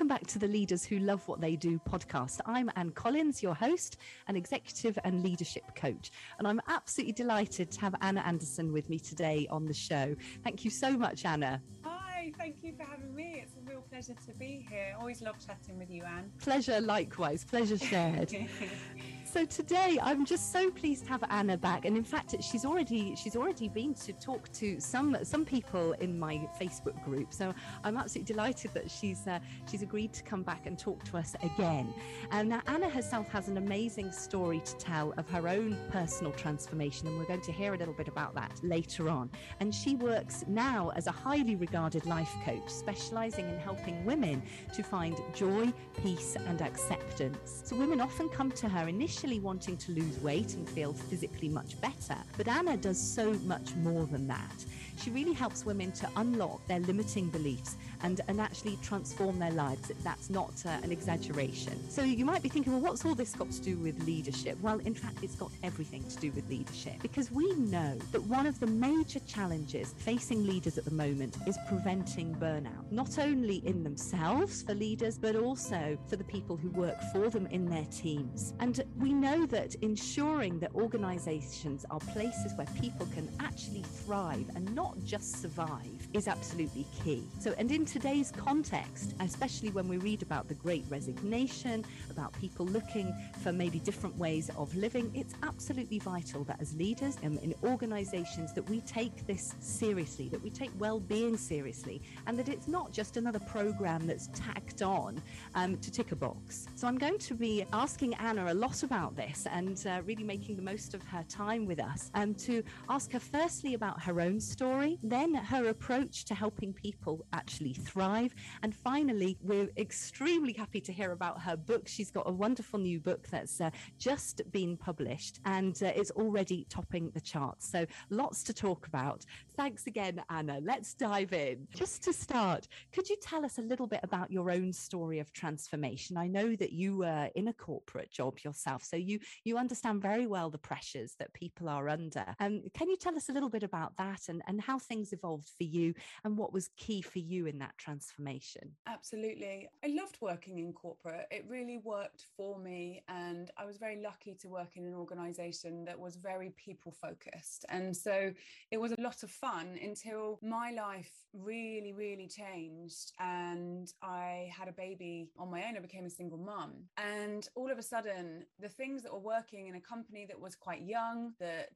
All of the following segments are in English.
Welcome back to the Leaders Who Love What They Do podcast. I'm Anne Collins, your host, an executive and leadership coach. And I'm absolutely delighted to have Anna Anderson with me today on the show. Thank you so much, Anna. Hi, thank you for having me. It's a real pleasure to be here. Always love chatting with you, Anne. Pleasure likewise. Pleasure shared. So today I'm just so pleased to have Anna back, and in fact she's already she's already been to talk to some some people in my Facebook group. So I'm absolutely delighted that she's uh, she's agreed to come back and talk to us again. And now Anna herself has an amazing story to tell of her own personal transformation, and we're going to hear a little bit about that later on. And she works now as a highly regarded life coach, specialising in helping women to find joy, peace, and acceptance. So women often come to her initially initially wanting to lose weight and feel physically much better, but Anna does so much more than that. She really helps women to unlock their limiting beliefs and, and actually transform their lives. That's not uh, an exaggeration. So you might be thinking, well, what's all this got to do with leadership? Well, in fact, it's got everything to do with leadership because we know that one of the major challenges facing leaders at the moment is preventing burnout, not only in themselves for leaders, but also for the people who work for them in their teams. And we know that ensuring that organizations are places where people can actually thrive and not just survive is absolutely key. So, and in today's context, especially when we read about the great resignation, about people looking for maybe different ways of living, it's absolutely vital that as leaders um, in organizations that we take this seriously, that we take well-being seriously, and that it's not just another program that's tacked on um, to tick a box. So I'm going to be asking Anna a lot about this and uh, really making the most of her time with us and um, to ask her firstly about her own story, then her approach to helping people actually thrive. And finally, we're extremely happy to hear about her book. She's got a wonderful new book that's uh, just been published and uh, it's already topping the charts. So lots to talk about. Thanks again, Anna. Let's dive in. Just to start, could you tell us a little bit about your own story of transformation? I know that you were in a corporate job yourself, so you you understand very well the pressures that people are under. Um, can you tell us a little bit about that and, and how things evolved for you and what was key for you in that transformation? Absolutely. I loved working in corporate. It really worked for me. And I was very lucky to work in an organization that was very people focused. And so it was a lot of fun until my life really, really changed. And I had a baby on my own. I became a single mum. And all of a sudden, the things that were working in a company that was quite young, that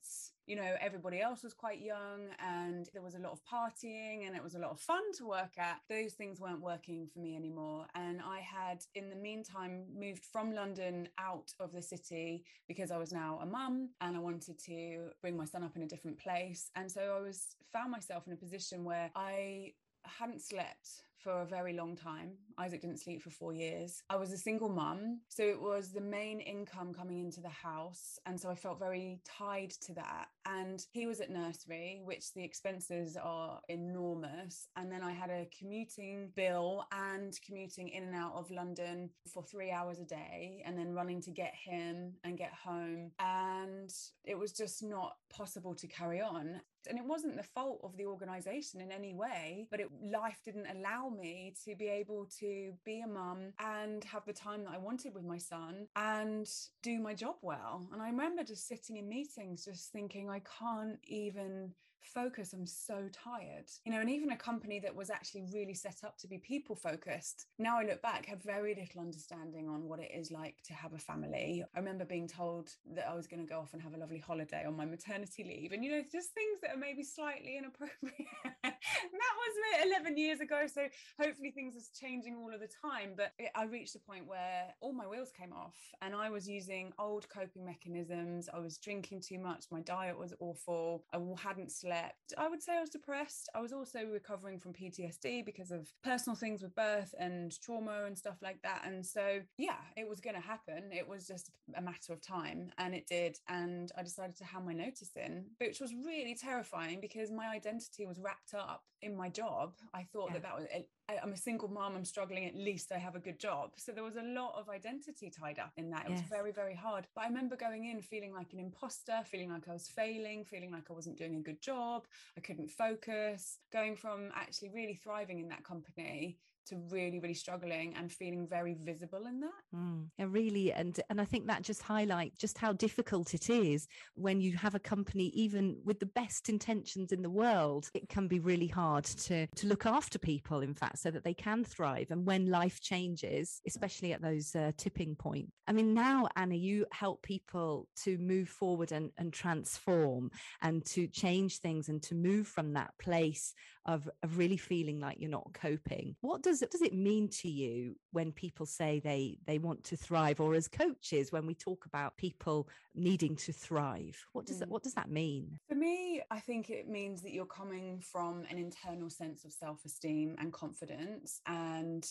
you know, everybody else was quite young and there was a lot of partying and it was a lot of fun to work at. Those things weren't working for me anymore. And I had, in the meantime, moved from London out of the city because I was now a mum and I wanted to bring my son up in a different place. And so I was found myself in a position where I hadn't slept for a very long time. Isaac didn't sleep for four years. I was a single mum. So it was the main income coming into the house. And so I felt very tied to that. And he was at nursery, which the expenses are enormous. And then I had a commuting bill and commuting in and out of London for three hours a day and then running to get him and get home. And it was just not possible to carry on and it wasn't the fault of the organization in any way but it, life didn't allow me to be able to be a mum and have the time that I wanted with my son and do my job well. And I remember just sitting in meetings, just thinking, I can't even focus. I'm so tired. You know, and even a company that was actually really set up to be people focused, now I look back, have very little understanding on what it is like to have a family. I remember being told that I was going to go off and have a lovely holiday on my maternity leave. And, you know, just things that are maybe slightly inappropriate. that was 11 years ago. So hopefully things are changing all of the time. But it, I reached a point where all my wheels came off and I was using old coping mechanisms. I was drinking too much. My diet was awful. I hadn't slept. I would say I was depressed. I was also recovering from PTSD because of personal things with birth and trauma and stuff like that. And so, yeah, it was going to happen. It was just a matter of time. And it did. And I decided to hand my notice in, which was really terrifying because my identity was wrapped up in my job. I thought yeah. that that was I, am a single mom, I'm struggling, at least I have a good job. So there was a lot of identity tied up in that. It yes. was very, very hard. But I remember going in feeling like an imposter, feeling like I was failing, feeling like I wasn't doing a good job. I couldn't focus, going from actually really thriving in that company to really really struggling and feeling very visible in that mm, yeah, really and and i think that just highlights just how difficult it is when you have a company even with the best intentions in the world it can be really hard to to look after people in fact so that they can thrive and when life changes especially at those uh, tipping points. i mean now anna you help people to move forward and, and transform and to change things and to move from that place of, of really feeling like you're not coping. What does it does it mean to you when people say they they want to thrive, or as coaches when we talk about people needing to thrive? What does mm. that what does that mean? For me, I think it means that you're coming from an internal sense of self-esteem and confidence and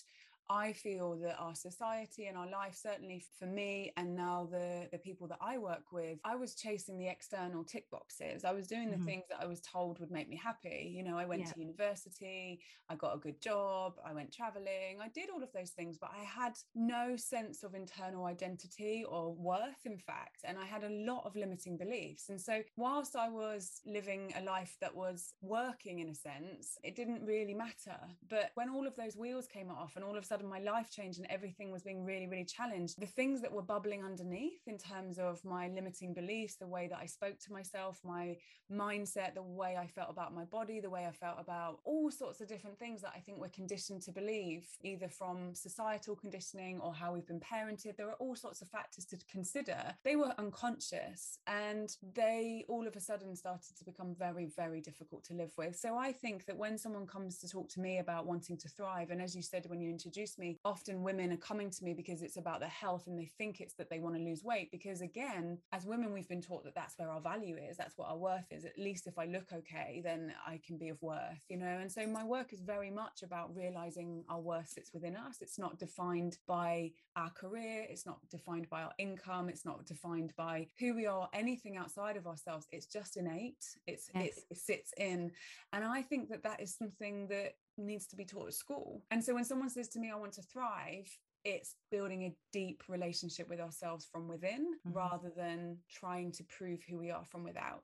I feel that our society and our life, certainly for me, and now the, the people that I work with, I was chasing the external tick boxes. I was doing the mm-hmm. things that I was told would make me happy. You know, I went yeah. to university, I got a good job, I went traveling, I did all of those things, but I had no sense of internal identity or worth, in fact. And I had a lot of limiting beliefs. And so, whilst I was living a life that was working in a sense, it didn't really matter. But when all of those wheels came off and all of sudden my life changed and everything was being really, really challenged, the things that were bubbling underneath in terms of my limiting beliefs, the way that I spoke to myself, my mindset, the way I felt about my body, the way I felt about all sorts of different things that I think we're conditioned to believe, either from societal conditioning or how we've been parented. There are all sorts of factors to consider. They were unconscious and they all of a sudden started to become very, very difficult to live with. So I think that when someone comes to talk to me about wanting to thrive, and as you said when you introduced introduce me, often women are coming to me because it's about their health and they think it's that they want to lose weight. Because again, as women, we've been taught that that's where our value is, that's what our worth is. At least if I look okay, then I can be of worth, you know? And so my work is very much about realizing our worth sits within us. It's not defined by our career, it's not defined by our income, it's not defined by who we are, anything outside of ourselves. It's just innate, it's, yes. it, it sits in. And I think that that is something that needs to be taught at school. And so when someone says to me, I want to thrive, it's building a deep relationship with ourselves from within mm-hmm. rather than trying to prove who we are from without.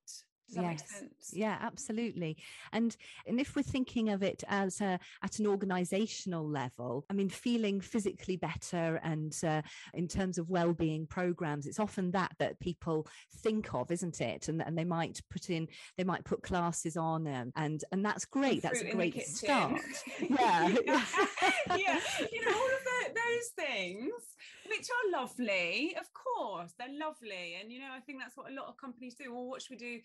Yes. Yeah, absolutely. And and if we're thinking of it as a, at an organizational level, I mean, feeling physically better and uh, in terms of well-being programs, it's often that that people think of, isn't it? And and they might put in, they might put classes on, um, and and that's great. That's a great start. yeah. yeah. yeah, you know, all of the, those things which are lovely of course they're lovely and you know i think that's what a lot of companies do well what should we do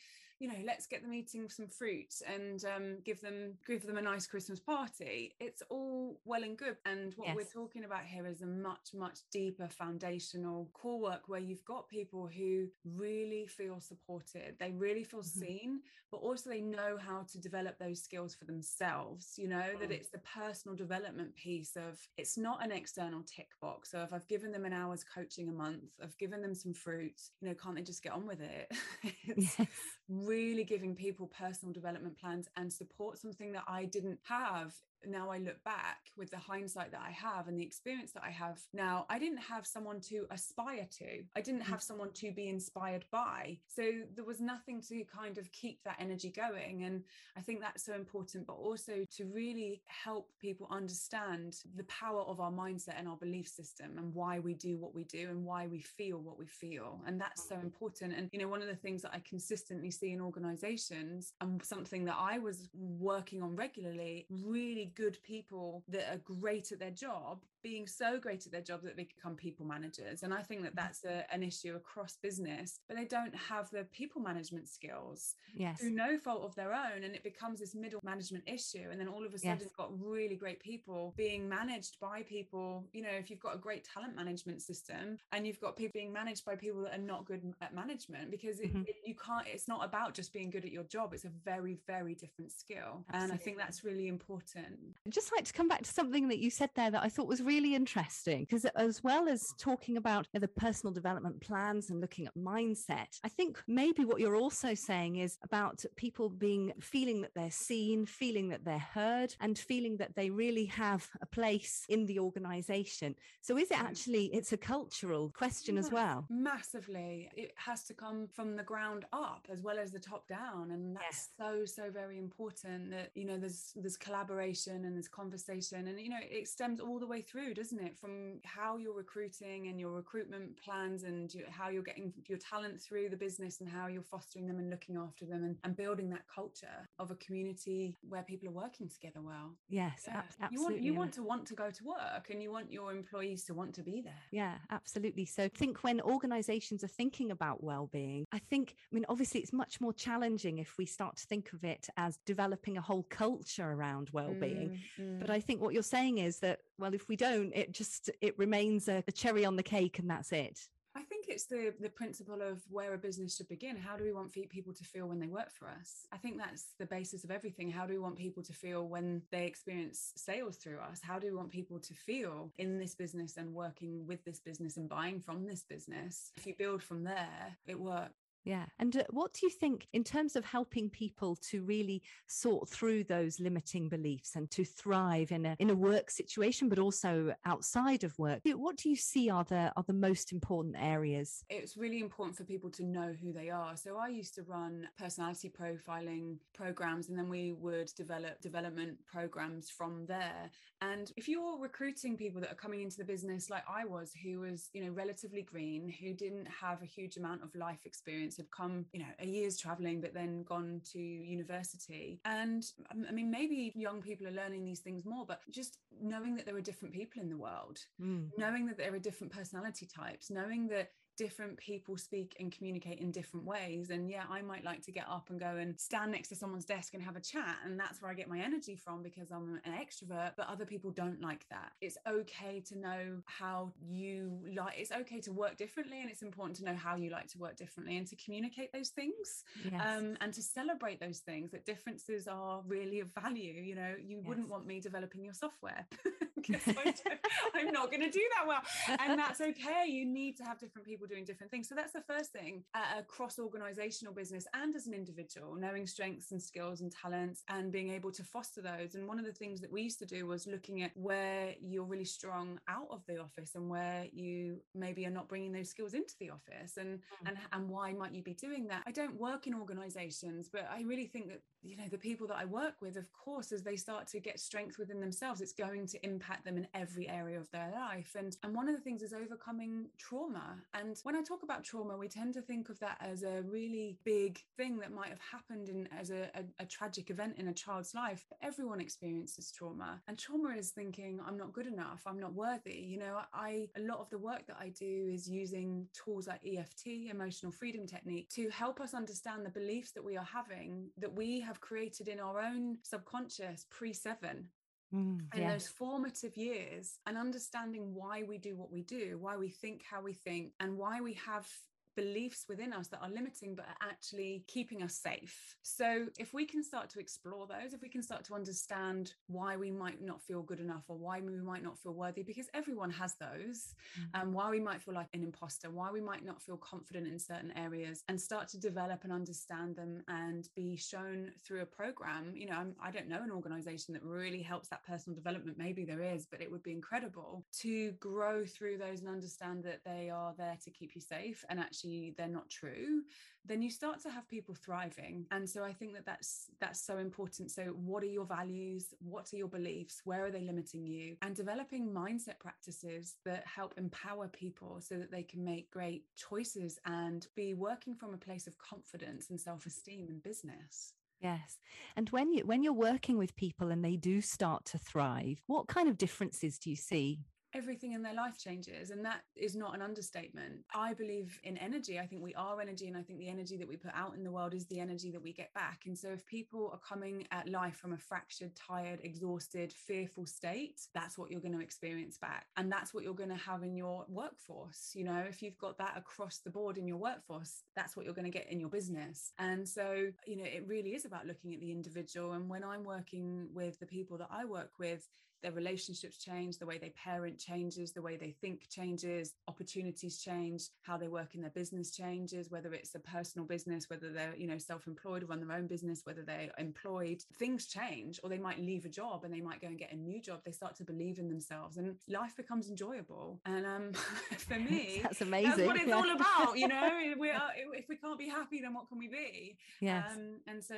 you know let's get them eating some fruit and um, give them give them a nice christmas party. It's all well and good. And what yes. we're talking about here is a much much deeper foundational core work where you've got people who really feel supported. They really feel mm-hmm. seen but also they know how to develop those skills for themselves you know mm. that it's the personal development piece of it's not an external tick box so if i've given them an hour's coaching a month. I've given them some fruits. You know can't they just get on with it? It's yes. really giving people personal development plans and support something that I didn't have now I look back with the hindsight that I have and the experience that I have now, I didn't have someone to aspire to. I didn't mm. have someone to be inspired by. So there was nothing to kind of keep that energy going. And I think that's so important, but also to really help people understand the power of our mindset and our belief system and why we do what we do and why we feel what we feel. And that's so important. And, you know, one of the things that I consistently see in organizations and something that I was working on regularly, really good people that are great at their job being so great at their job that they become people managers. And I think that that's a, an issue across business, but they don't have the people management skills yes. through no fault of their own. And it becomes this middle management issue. And then all of a sudden, yes. you've got really great people being managed by people. You know, if you've got a great talent management system and you've got people being managed by people that are not good at management, because it, mm-hmm. it, you can't, it's not about just being good at your job. It's a very, very different skill. Absolutely. And I think that's really important. I'd just like to come back to something that you said there that I thought was really really interesting because as well as talking about the personal development plans and looking at mindset, I think maybe what you're also saying is about people being feeling that they're seen, feeling that they're heard, and feeling that they really have a place in the organization. So is it mm. actually it's a cultural question as well? Massively. It has to come from the ground up as well as the top down. And that's yes. so, so very important that, you know, there's there's collaboration and there's conversation. And, you know, it stems all the way through, doesn't it? From how you're recruiting and your recruitment plans and how you're getting your talent through the business and how you're fostering them and looking after them and, and building that culture of a community where people are working together well. Yes, yeah. ab- absolutely. You want you want to want to go to work and you want your employees to want to be there. Yeah, absolutely. So I think when organizations are thinking about well-being, I think I mean obviously it's much more challenging if we start to think of it as developing a whole culture around well-being. Mm, mm. But I think what you're saying is that well if we don't it just it remains a, a cherry on the cake and that's it I think it's the the principle of where a business should begin. How do we want people to feel when they work for us? I think that's the basis of everything. How do we want people to feel when they experience sales through us? How do we want people to feel in this business and working with this business and buying from this business? If you build from there, it works. Yeah. And uh, what do you think in terms of helping people to really sort through those limiting beliefs and to thrive in a in a work situation, but also outside of work? What do you see are the are the most important areas? It's really important for people to know who they are. So I used to run personality profiling programs, and then we would develop development programs from there. And if you're recruiting people that are coming into the business like I was, who was you know relatively green, who didn't have a huge amount of life experience had come, you know, a year's traveling, but then gone to university. And um, I mean, maybe young people are learning these things more, but just knowing that there are different people in the world, mm. knowing that there are different personality types, knowing that different people speak and communicate in different ways. And yeah, I might like to get up and go and stand next to someone's desk and have a chat. And that's where I get my energy from because I'm an extrovert, but other people don't like that. It's okay to know how you like, it's okay to work differently. And it's important to know how you like to work differently and to communicate those things yes. um, and to celebrate those things that differences are really of value. You know, you yes. wouldn't want me developing your software. I'm not going to do that well. And that's okay. You need to have different people doing different things. So that's the first thing a cross organizational business and as an individual, knowing strengths and skills and talents and being able to foster those. And one of the things that we used to do was looking at where you're really strong out of the office and where you maybe are not bringing those skills into the office and, mm. and, and why might you be doing that? I don't work in organizations, but I really think that, you know, the people that I work with, of course, as they start to get strength within themselves, it's going to impact them in every area of their life. And, and one of the things is overcoming trauma. And when I talk about trauma, we tend to think of that as a really big thing that might have happened in as a, a, a tragic event in a child's life. But everyone experiences trauma. And trauma is thinking, I'm not good enough, I'm not worthy. You know, I a lot of the work that I do is using tools like EFT, emotional freedom technique, to help us understand the beliefs that we are having that we have created in our own subconscious pre seven mm, in yes. those formative years and understanding why we do what we do, why we think how we think, and why we have beliefs within us that are limiting but are actually keeping us safe. So, if we can start to explore those, if we can start to understand why we might not feel good enough or why we might not feel worthy, because everyone has those, and mm-hmm. um, why we might feel like an imposter, why we might not feel confident in certain areas, and start to develop and understand them and be shown through a program. You know, I'm, I do not know an organization that really helps that personal development. Maybe there is, but it would be incredible to grow through those and understand that they are there to keep you safe and actually actually they're not true then you start to have people thriving. And so i think that that's that's so important. So what are your values? What are your beliefs? Where are they limiting you? And developing mindset practices that help empower people so that they can make great choices and be working from a place of confidence and self-esteem in business. Yes. And when you when you're working with people and they do start to thrive, what kind of differences do you see? Everything in their life changes. And that is not an understatement. I believe in energy. I think we are energy. And I think the energy that we put out in the world is the energy that we get back. And so if people are coming at life from a fractured, tired, exhausted, fearful state, that's what you're going to experience back. And that's what you're going to have in your workforce. You know, if you've got that across the board in your workforce, that's what you're going to get in your business. And so, you know, it really is about looking at the individual. And when I'm working with the people that I work with, their relationships change, the way they parent changes, the way they think changes, opportunities change, how they work in their business changes, whether it's a personal business, whether they're, you know, self-employed, run their own business, whether they're employed, things change, or they might leave a job and they might go and get a new job. They start to believe in themselves and life becomes enjoyable. And um, for me, that's amazing. That's what it's yeah. all about, you know. we are, if we can't be happy, then what can we be? Yes. Um, and so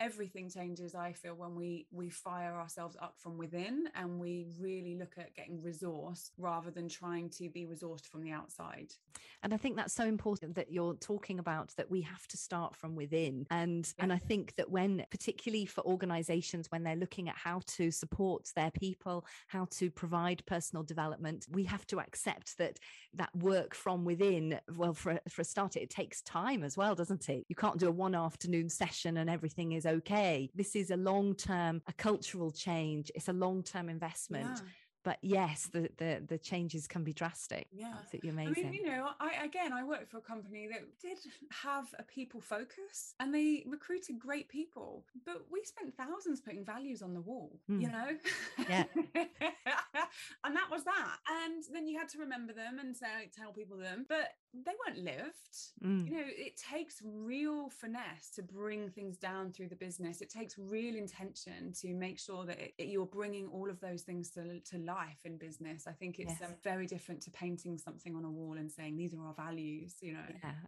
everything changes i feel when we we fire ourselves up from within and we really look at getting resource rather than trying to be resourced from the outside. And i think that's so important that you're talking about that we have to start from within. And yeah. and i think that when particularly for organizations when they're looking at how to support their people how to provide personal development we have to accept that that work from within well for for a start it takes time as well doesn't it? You can't do a one afternoon session and everything is okay. This is a long term, a cultural change. It's a long term investment. Yeah but yes the, the the changes can be drastic. Yeah. Absolutely amazing I mean, you know i again i worked for a company that did have a people focus and they recruited great people but we spent thousands putting values on the wall mm. you know? Yeah. And that was that. And then you had to remember them and say tell people them but they weren't lived. Mm. you know it takes real finesse to bring things down through the business. It takes real intention to make sure that it, it, you're bringing all of those things to, to life life in business. I think it's yes. um, very different to painting something on a wall and saying these are our values, you know.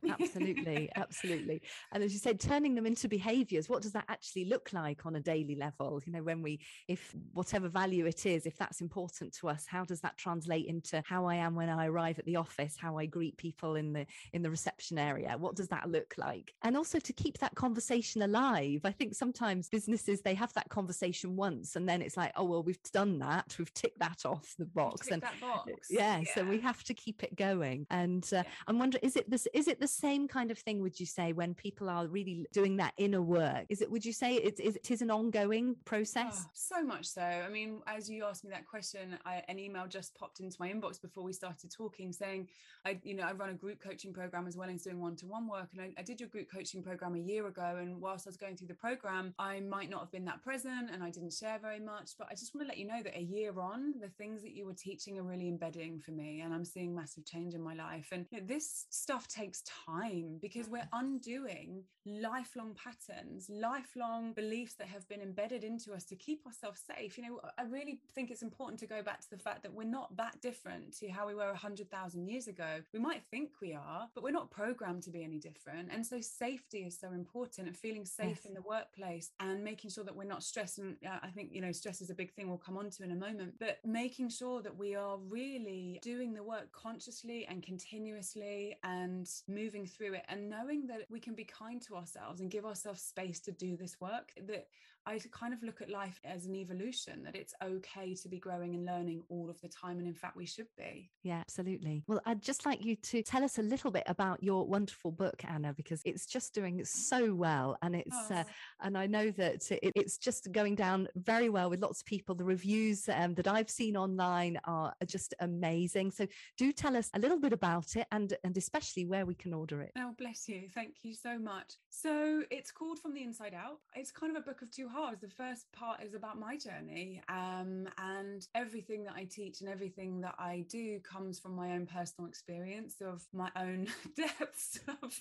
Yeah, absolutely, absolutely. And as you said, turning them into behaviors, what does that actually look like on a daily level? You know, when we if whatever value it is, if that's important to us, how does that translate into how I am when I arrive at the office, how I greet people in the in the reception area? What does that look like? And also to keep that conversation alive. I think sometimes businesses they have that conversation once and then it's like, oh well, we've done that, we've ticked that off the box and box. Yeah, yeah, so we have to keep it going. And uh, yeah. i'm wondering is it this is it the same kind of thing would you say when people are really doing that inner work? Is it would you say it is it is an ongoing process? Oh, so much so. I mean as you asked me that question I, an email just popped into my inbox before we started talking saying i you know i run a group coaching program as well as doing one-to-one work and I, I did your group coaching program a year ago and whilst i was going through the program i might not have been that present and i didn't share very much but i just want to let you know that a year on the things that you were teaching are really embedding for me and i'm seeing massive change in my life. And you know, this stuff takes time because we're undoing lifelong patterns lifelong beliefs that have been embedded into us to keep ourselves safe. You know i really think it's important to go back to the fact that we're not that different to how we were 100,000 years ago. We might think we are but we're not programmed to be any different. And so safety is so important and feeling safe yes. in the workplace and making sure that we're not stressed and uh, i think you know stress is a big thing we'll come on to in a moment but making sure that we are really doing the work consciously and continuously and moving through it and knowing that we can be kind to ourselves and give ourselves space to do this work that I kind of look at life as an evolution, that it's okay to be growing and learning all of the time. And in fact, we should be. Yeah, absolutely. Well, I'd just like you to tell us a little bit about your wonderful book, Anna, because it's just doing so well. And it's, uh, oh. uh, and I know that it, it's just going down very well with lots of people. The reviews um, that I've seen online are just amazing. So do tell us a little bit about it and, and especially where we can order it. Oh, bless you. Thank you so much. So it's called From the Inside Out. It's kind of a book of two halves. The first part is about my journey, um, and everything that I teach and everything that I do comes from my own personal experience of my own depths of,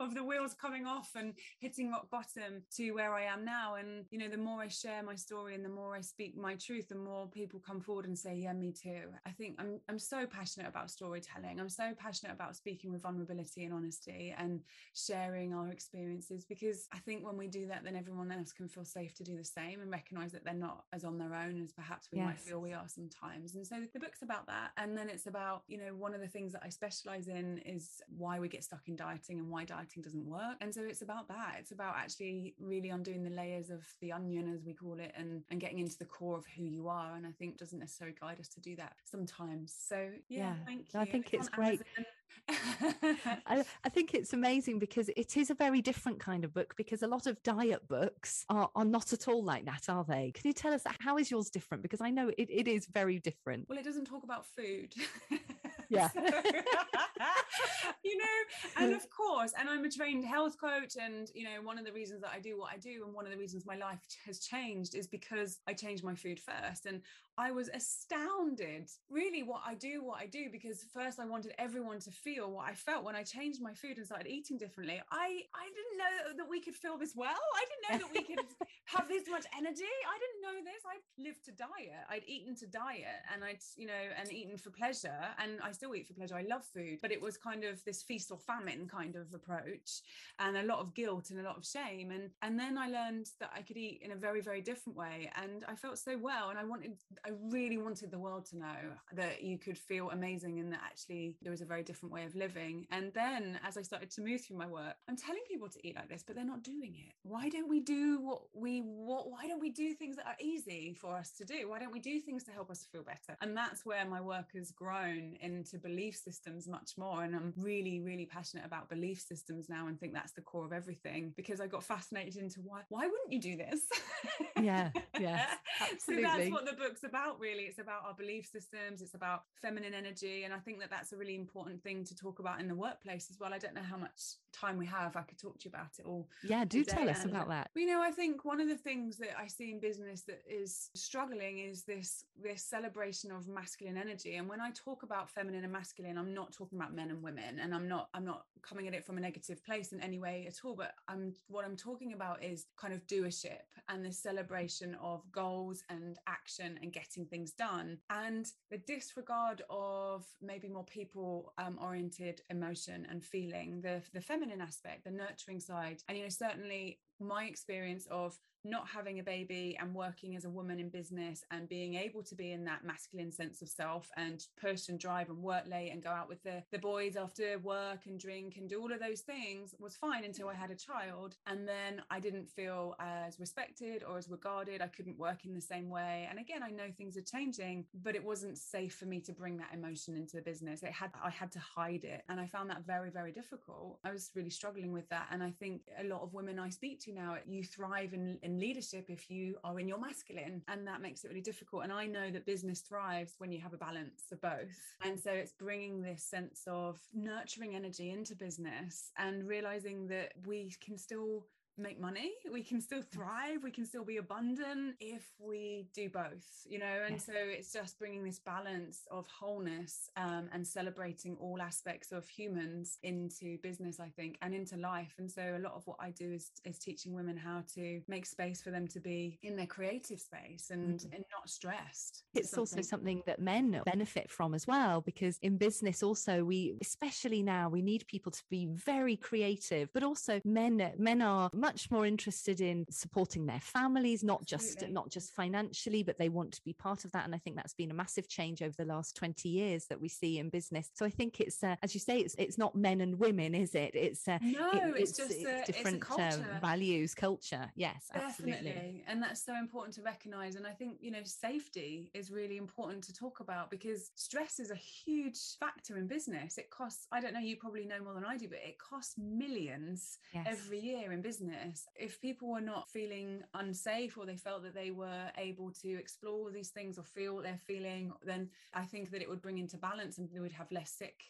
of the wheels coming off and hitting rock bottom to where I am now. And you know, the more I share my story and the more I speak my truth, the more people come forward and say, "Yeah, me too." I think I'm I'm so passionate about storytelling. I'm so passionate about speaking with vulnerability and honesty and sharing our experiences because I think when we do that, then everyone else can feel safe to do the same and recognize that they're not as on their own as perhaps we yes. might feel we are sometimes. And so the book's about that. And then it's about, you know, one of the things that I specialize in is why we get stuck in dieting and why dieting doesn't work. And so it's about that. It's about actually really undoing the layers of the onion, as we call it, and, and getting into the core of who you are. And I think doesn't necessarily guide us to do that sometimes. So yeah, yeah. thank you. I think it's, it's great. Amazon I, I, think it's amazing because it is a very different kind of book because a lot of diet books are, are not at all like that, are they? Can you tell us how is yours different? Because I know it, it is very different. Well, it doesn't talk about food. Yeah. so, you know, and of course, and I'm a trained health coach. And, you know, one of the reasons that I do what I do and one of the reasons my life has changed is because I changed my food first. And I was astounded, really, what I do, what I do, because first I wanted everyone to feel what I felt when I changed my food and started eating differently. I, I didn't know that we could feel this well. I didn't know that we could have this much energy. I didn't know this. I'd lived to diet. I'd eaten to diet and I'd, you know, and eaten for pleasure. And I still eat for pleasure. I love food, but it was kind of this feast or famine kind of approach and a lot of guilt and a lot of shame. And, and then I learned that I could eat in a very, very different way. And I felt so well. And I wanted, I really wanted the world to know that you could feel amazing and that actually there was a very different way of living. And then as I started to move through my work, I'm telling people to eat like this, but they're not doing it. Why don't we do what we what why don't we do things that are easy for us to do? Why don't we do things to help us feel better? And that's where my work has grown into belief systems much more. And I'm really, really passionate about belief systems now and think that's the core of everything because I got fascinated into why why wouldn't you do this? Yeah, Yeah. absolutely. so that's what the book's about, really. It's about our belief systems, it's about feminine energy. And I think that that's a really important thing to talk about in the workplace as well. I don't know how much time we have. I could talk to you about it all. Yeah, do tell us about that. You know, I think one of the things that I see in business that is struggling is this this celebration of masculine energy. And when I talk about feminine and masculine, I'm not talking about men and women, and I'm not I'm not coming at it from a negative place in any way at all. But I'm what I'm talking about is kind of doership and the celebration of goals and action and getting things done, and the disregard of maybe more people um, oriented emotion and feeling the the feminine aspect, the nurturing side, and you know certainly my experience of not having a baby and working as a woman in business and being able to be in that masculine sense of self and push and drive and work late and go out with the, the boys after work and drink and do all of those things was fine until I had a child. And then I didn't feel as respected or as regarded. I couldn't work in the same way. And again, I know things are changing, but it wasn't safe for me to bring that emotion into the business. It had I had to hide it. And I found that very, very difficult. I was really struggling with that. And I think a lot of women I speak to now, you thrive in, leadership if you are in your masculine and that makes it really difficult. And i know that business thrives when you have a balance of both. And so it's bringing this sense of nurturing energy into business and realizing that we can still make money. We can still thrive. We can still be abundant if we do both you know? And so it's just bringing this balance of wholeness um, and celebrating all aspects of humans into business i think and into life. And so a lot of what i do is, is teaching women how to make space for them to be in their creative space and, mm-hmm. and not stressed. It's something. also something that men benefit from as well because in business also we especially now we need people to be very creative but also men men are much much more interested in supporting their families, not Absolutely. just not just financially, but they want to be part of that. And I think that's been a massive change over the last 20 years that we see in business. So I think it's, uh, as you say, it's it's not men and women, is it? It's uh, no, it, it's, it's, just it's a, different it's uh, values, culture. Yes, definitely, absolutely. and that's so important to recognize. And I think you know safety is really important to talk about because stress is a huge factor in business. It costs. I don't know. You probably know more than I do, but it costs millions yes. every year in business if people were not feeling unsafe or they felt that they were able to explore these things or feel what they're feeling, then I think that it would bring into balance and we would have less sick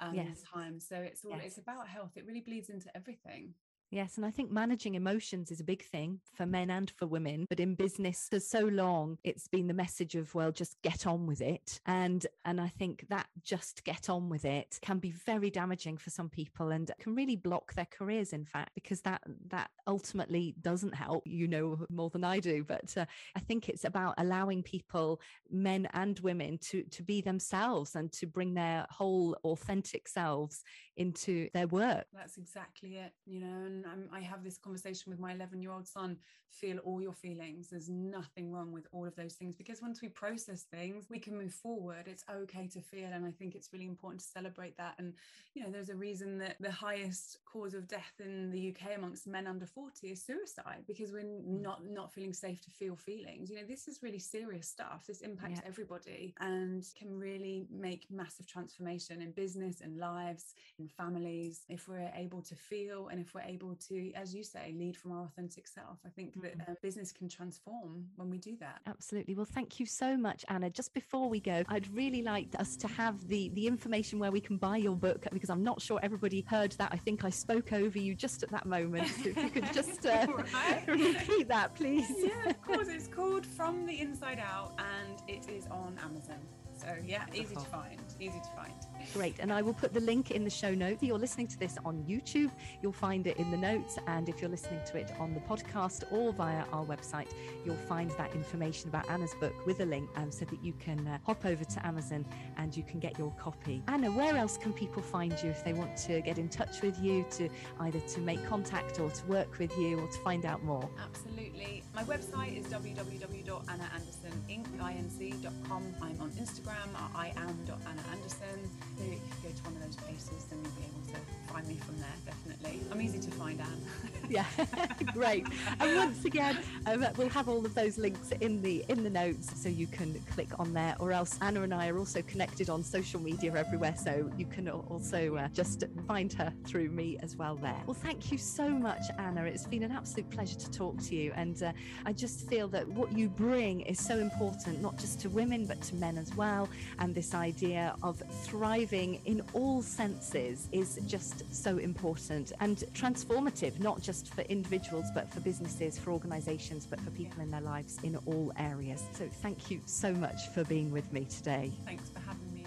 um, yes. time. So it's all yes. it's about health. It really bleeds into everything. Yes, and I think managing emotions is a big thing for men and for women. But in business, for so long, it's been the message of well, just get on with it, and and I think that just get on with it can be very damaging for some people and can really block their careers. In fact, because that that ultimately doesn't help. You know more than I do, but uh, I think it's about allowing people, men and women, to to be themselves and to bring their whole authentic selves into their work. That's exactly it. You know, and I'm, i have this conversation with my 11 year old son feel all your feelings there's nothing wrong with all of those things because once we process things we can move forward it's okay to feel and i think it's really important to celebrate that and you know there's a reason that the highest cause of death in the uk amongst men under 40 is suicide because we're mm. not not feeling safe to feel feelings you know this is really serious stuff this impacts yeah. everybody and can really make massive transformation in business and lives in families if we're able to feel and if we're able to, as you say, lead from our authentic self. I think mm. that uh, business can transform when we do that. Absolutely. Well, thank you so much, Anna. Just before we go, I'd really like us to have the the information where we can buy your book because I'm not sure everybody heard that. I think I spoke over you just at that moment. So if you could just uh, right. repeat that, please. Yeah, of course. It's called From the Inside Out, and it is on Amazon. So yeah, easy to find. Easy to find. Great. And I will put the link in the show notes. If you're listening to this on YouTube, you'll find it in the notes. And if you're listening to it on the podcast or via our website, you'll find that information about Anna's book with a link um, so that you can uh, hop over to Amazon and you can get your copy. Anna, where else can people find you if they want to get in touch with you, to either to make contact or to work with you or to find out more? Absolutely. My website is www.annaandersoninc.com. I'm on Instagram at I am.annaanderson. You go to one of those places, then you'll be able to find me from there, definitely. I'm easy to find, Anne. yeah, great. And once again, um, we'll have all of those links in the in the notes so you can click on there. Or else Anna and I are also connected on social media everywhere, so you can also uh, just find her through me as well there. Well, thank you so much, Anna. It's been an absolute pleasure to talk to you, and uh, I just feel that what you bring is so important, not just to women but to men as well. And this idea of thriving in all senses is just so important and transformative, not just for individuals, but for businesses, for organizations, but for people in their lives in all areas. So thank you so much for being with me today. Thanks for having me.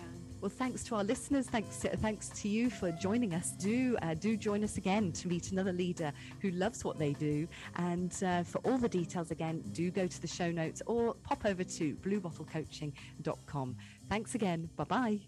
Well, thanks to our listeners. Thanks, to, thanks to you for joining us. Do uh, do join us again to meet another leader who loves what they do. And uh, for all the details, again, do go to the show notes or pop over to bluebottlecoaching.com. Thanks again. Bye bye.